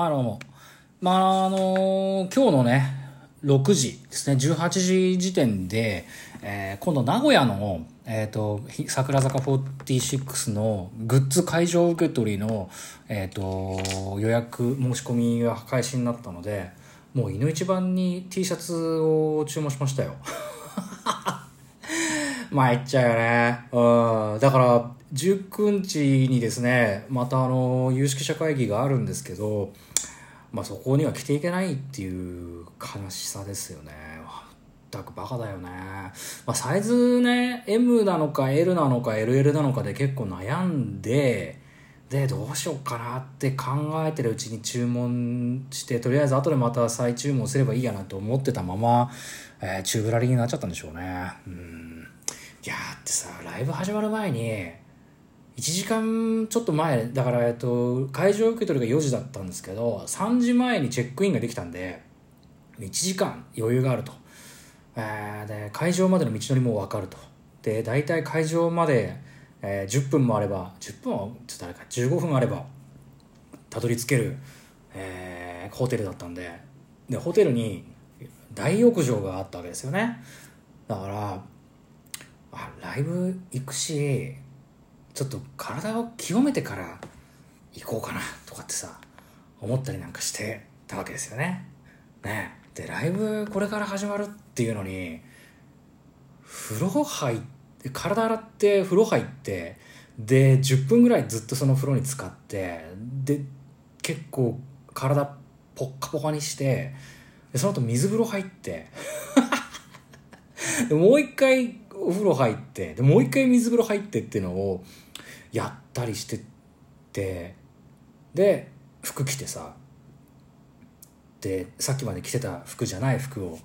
あの、まあ、あの今日のね、6時ですね、18時時点で、えー、今度名古屋の、えっ、ー、と、桜坂46のグッズ会場受け取りの、えっ、と、予約申し込みが開始になったので、もう犬一番に T シャツを注文しましたよ。参っちゃうよね。うん。だから、19日にですね、またあの、有識者会議があるんですけど、まあそこには着ていけないっていう悲しさですよね。全くバカだよね。まあサイズね、M なのか L なのか LL なのかで結構悩んで、で、どうしようかなって考えてるうちに注文して、とりあえず後でまた再注文すればいいやなと思ってたまま、えー、チューブラリーになっちゃったんでしょうね。うん。いやーってさ、ライブ始まる前に、1時間ちょっと前、だから、えっと、会場受け取りが4時だったんですけど、3時前にチェックインができたんで、1時間余裕があると。えー、で、会場までの道のりも分かると。で、大体会場まで、えー、10分もあれば10分はちょっとあれか15分あればたどり着ける、えー、ホテルだったんででホテルに大浴場があったわけですよねだからあライブ行くしちょっと体を清めてから行こうかなとかってさ思ったりなんかしてたわけですよね。ね。でライブこれから始まるっていうのに風呂入って体洗って風呂入ってで10分ぐらいずっとその風呂に浸かってで結構体ポッカポカにしてでその後水風呂入って。もう一回お風呂入ってでもう一回水風呂入ってっていうのをやったりしてってで服着てさでさっきまで着てた服じゃない服を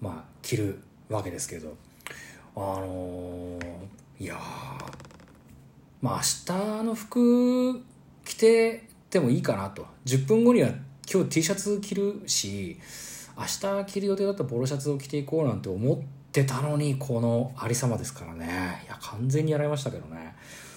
まあ着るわけですけどあのー、いやまあ明日の服着ててもいいかなと。10分後には今日 T シャツ着るし明日着る予定だったポロシャツを着ていこうなんて思ってたのにこのありさまですからねいや完全にやられましたけどね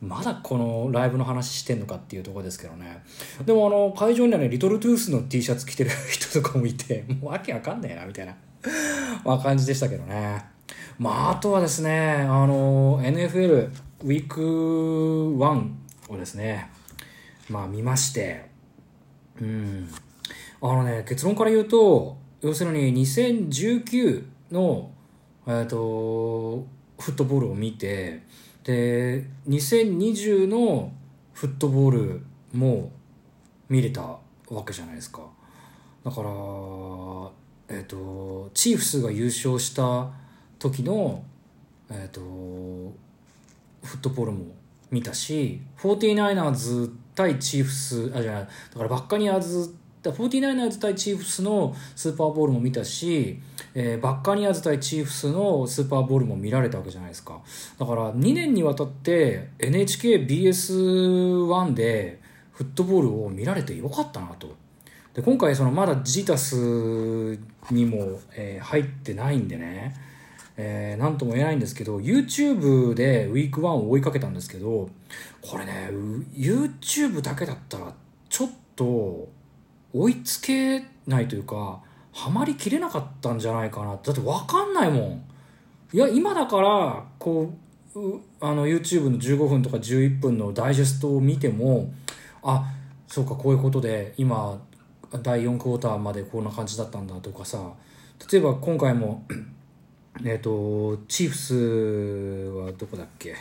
まだこのライブの話してんのかっていうとこですけどね。でもあの、会場にはね、リトルトゥースの T シャツ着てる人とかもいて、もうわけわかんねえな、みたいな、まあ感じでしたけどね。まあ、あとはですね、あの、NFL ウィーク1をですね、まあ見まして、うん。あのね、結論から言うと、要するに2019の、えっ、と、フットボールを見て、で、2020のフットボールも見れたわけじゃないですか。だから、えっ、と、チーフスが優勝した時の、えっ、と、フットボールも見たし、49ers 対チーフス、あ、じゃない、だからバッカニアーズ、49ers 対チーフスのスーパーボールも見たし、えー、バッカニアーズ対チーフスのスーパーボールも見られたわけじゃないですか。だから2年にわたって NHKBS1 でフットボールを見られてよかったなと。で今回そのまだジータスにも、えー、入ってないんでね、えー、なんとも言えないんですけど、YouTube でウィーク1を追いかけたんですけど、これね、YouTube だけだったら、ちょっと、追いつけないというか、ハマりきれなかったんじゃないかな。だってわかんないもん。いや、今だから、こう、あの、YouTube の15分とか11分のダイジェストを見ても、あ、そうか、こういうことで、今、第4クォーターまでこんな感じだったんだとかさ、例えば今回もえっ、ー、と、チーフスはどこだっけ？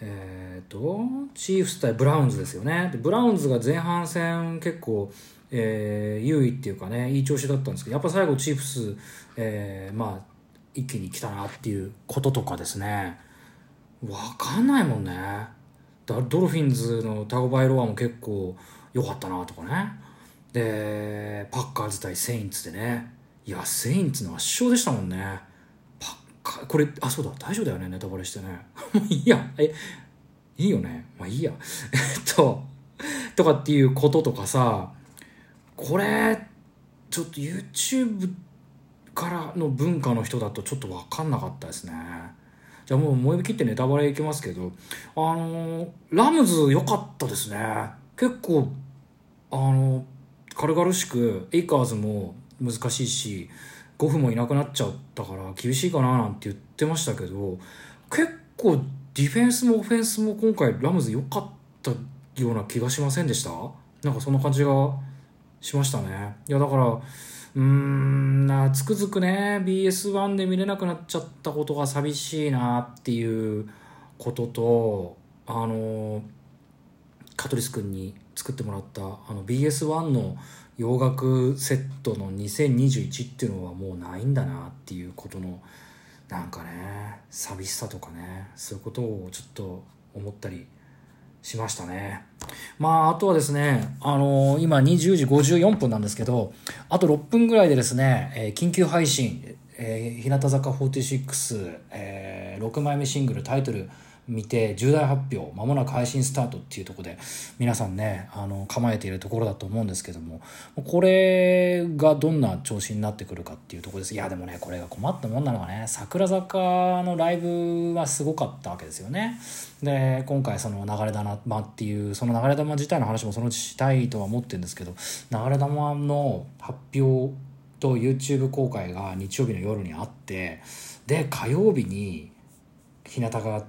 えっ、ー、と、チーフス対ブラウンズですよね。でブラウンズが前半戦結構、えー、優位っていうかね、いい調子だったんですけど、やっぱ最後チーフス、えー、まあ、一気に来たなっていうこととかですね。わかんないもんね。ドルフィンズのタゴバイロアも結構良かったなとかね。で、パッカーズ対セインツでね。いや、セインツの圧勝でしたもんねパッカー。これ、あ、そうだ、大丈夫だよね、ネタバレしてね。もういいや、え、いいよね。まあいいや。えっと、とかっていうこととかさ、これ、ちょっと YouTube からの文化の人だとちょっとわかんなかったですね。じゃあもう思い切ってネタバレいきますけど、あのー、ラムズ良かったですね。結構、あのー、軽々しくエイカーズも難しいし5分もいなくなっちゃったから厳しいかななんて言ってましたけど結構ディフェンスもオフェンスも今回ラムズ良かったような気がしませんでした？なんかそんな感じがしましたね。いやだからうーんなつくづくね BS1 で見れなくなっちゃったことが寂しいなっていうこととあのカトリス君に作ってもらったあの BS1 の洋楽セットの2021っていうのはもうないんだなっていうことのなんかね寂しさとかねそういうことをちょっと思ったりしましたね。まああとはですねあのー、今20時54分なんですけどあと6分ぐらいでですね、えー、緊急配信、えー、日向坂46、えー、6枚目シングルタイトル見て重大発表まもなく配信スタートっていうとこで皆さんねあの構えているところだと思うんですけどもこれがどんな調子になってくるかっていうとこです。いやでもねこれが困ったもんなのがね桜坂のライブはすごかったわけですよね。で今回その流れ玉っていうその流れ玉自体の話もそのうちしたいとは思ってるんですけど流れ玉の発表と YouTube 公開が日曜日の夜にあってで火曜日に日向が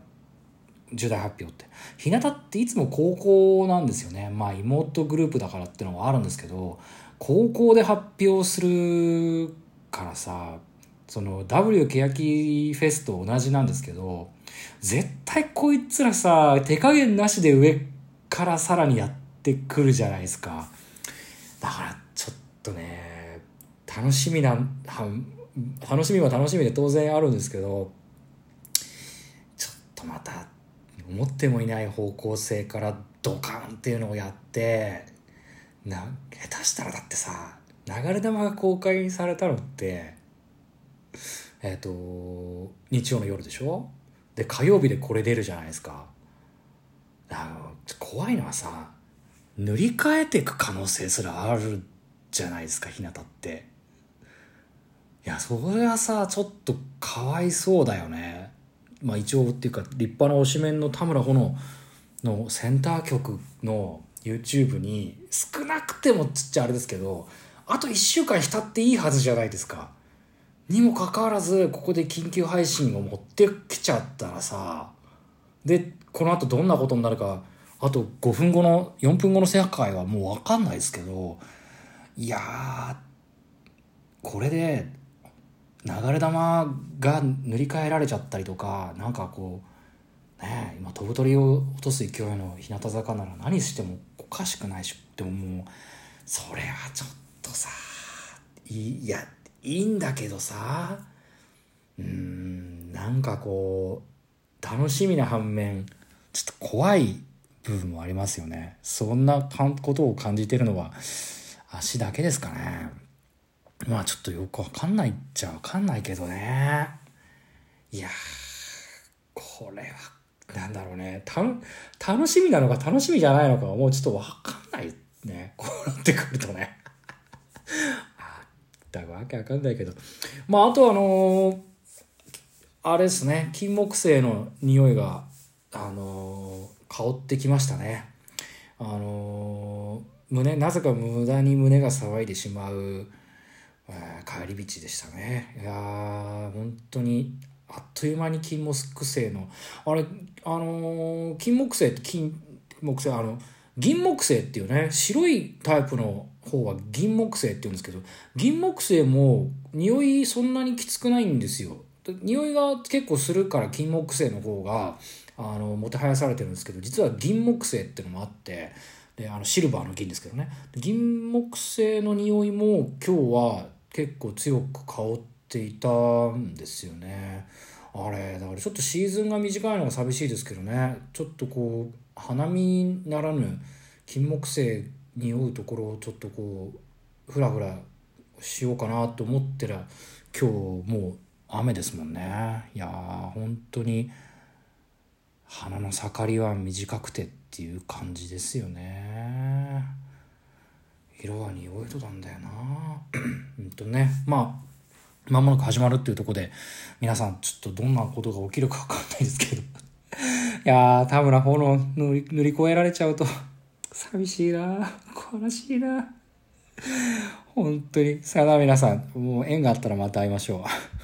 重大発表って。日向っていつも高校なんですよね。まあ妹グループだからっていうのもあるんですけど高校で発表するからさその W 欅フェスと同じなんですけど絶対こいつらさ手加減なしで上からさらにやってくるじゃないですか。だからちょっとね楽しみな楽しみは楽しみで当然あるんですけどちょっとまた思ってもいない方向性からドカンっていうのをやってな下手したらだってさ流れ弾が公開されたのってえっ、ー、と日曜の夜でしょ？で火曜日でこれ出るじゃないですか。あの怖いのはさ塗り替えていく可能性すらあるじゃないですか日向って。いやそれはさちょっとかわいそうだよね。まあ、一応っていうか立派な推しメンの田村穂のセンター局の YouTube に少なくてもちっちゃあれですけどあと1週間浸っていいはずじゃないですか。にもかかわらずここで緊急配信を持ってきちゃったらさでこのあとどんなことになるかあと5分後の4分後の世界はもう分かんないですけどいやこれで流れ弾が塗り替えられちゃったりとかなんかこうね今飛ぶ鳥を落とす勢いの日向坂なら何してもおかしくないしでももうそれはちょっとさいいやいいんだけどさうんなんかこう楽しみな反面ちょっと怖い部分もありますよね。そんなことを感じてるのは足だけですかね。まあちょっとよくわかんないっちゃわかんないけどね。いやこれは、なんだろうね。た、楽しみなのか楽しみじゃないのかもうちょっとわかんないね。こうなってくるとね。あだわけわかんないけど。まああとあのー、あれですね。金木犀の匂いが、あのー、香ってきましたね。あのー、胸、なぜか無駄に胸が騒いでしまう、帰り道でしたね。いやー本当にあっという間に金木犀のあれあのー、金木犀って金木犀あの銀木犀っていうね白いタイプの方は銀木犀って言うんですけど銀木犀も匂いそんなにきつくないんですよ。匂いが結構するから金木犀の方があのもてはやされてるんですけど実は銀木犀っていうのもあってであのシルバーの銀ですけどね。銀木犀の匂いも今日は結構強く香っていたんですよね。あれだからちょっとシーズンが短いのが寂しいですけどね。ちょっとこう花見ならぬ金木犀匂うところをちょっとこうふらふらしようかなと思ってら今日もう雨ですもんね。いやー本当に花の盛りは短くてっていう感じですよね。色は匂いとなんだよな。ねまあ間もなく始まるっていうとこで皆さんちょっとどんなことが起きるか分かんないですけど いやー田村炎塗り塗り越えられちゃうと 寂しいな悲しいな本当に。さよなら皆さん。もう縁があったらまた会いましょう。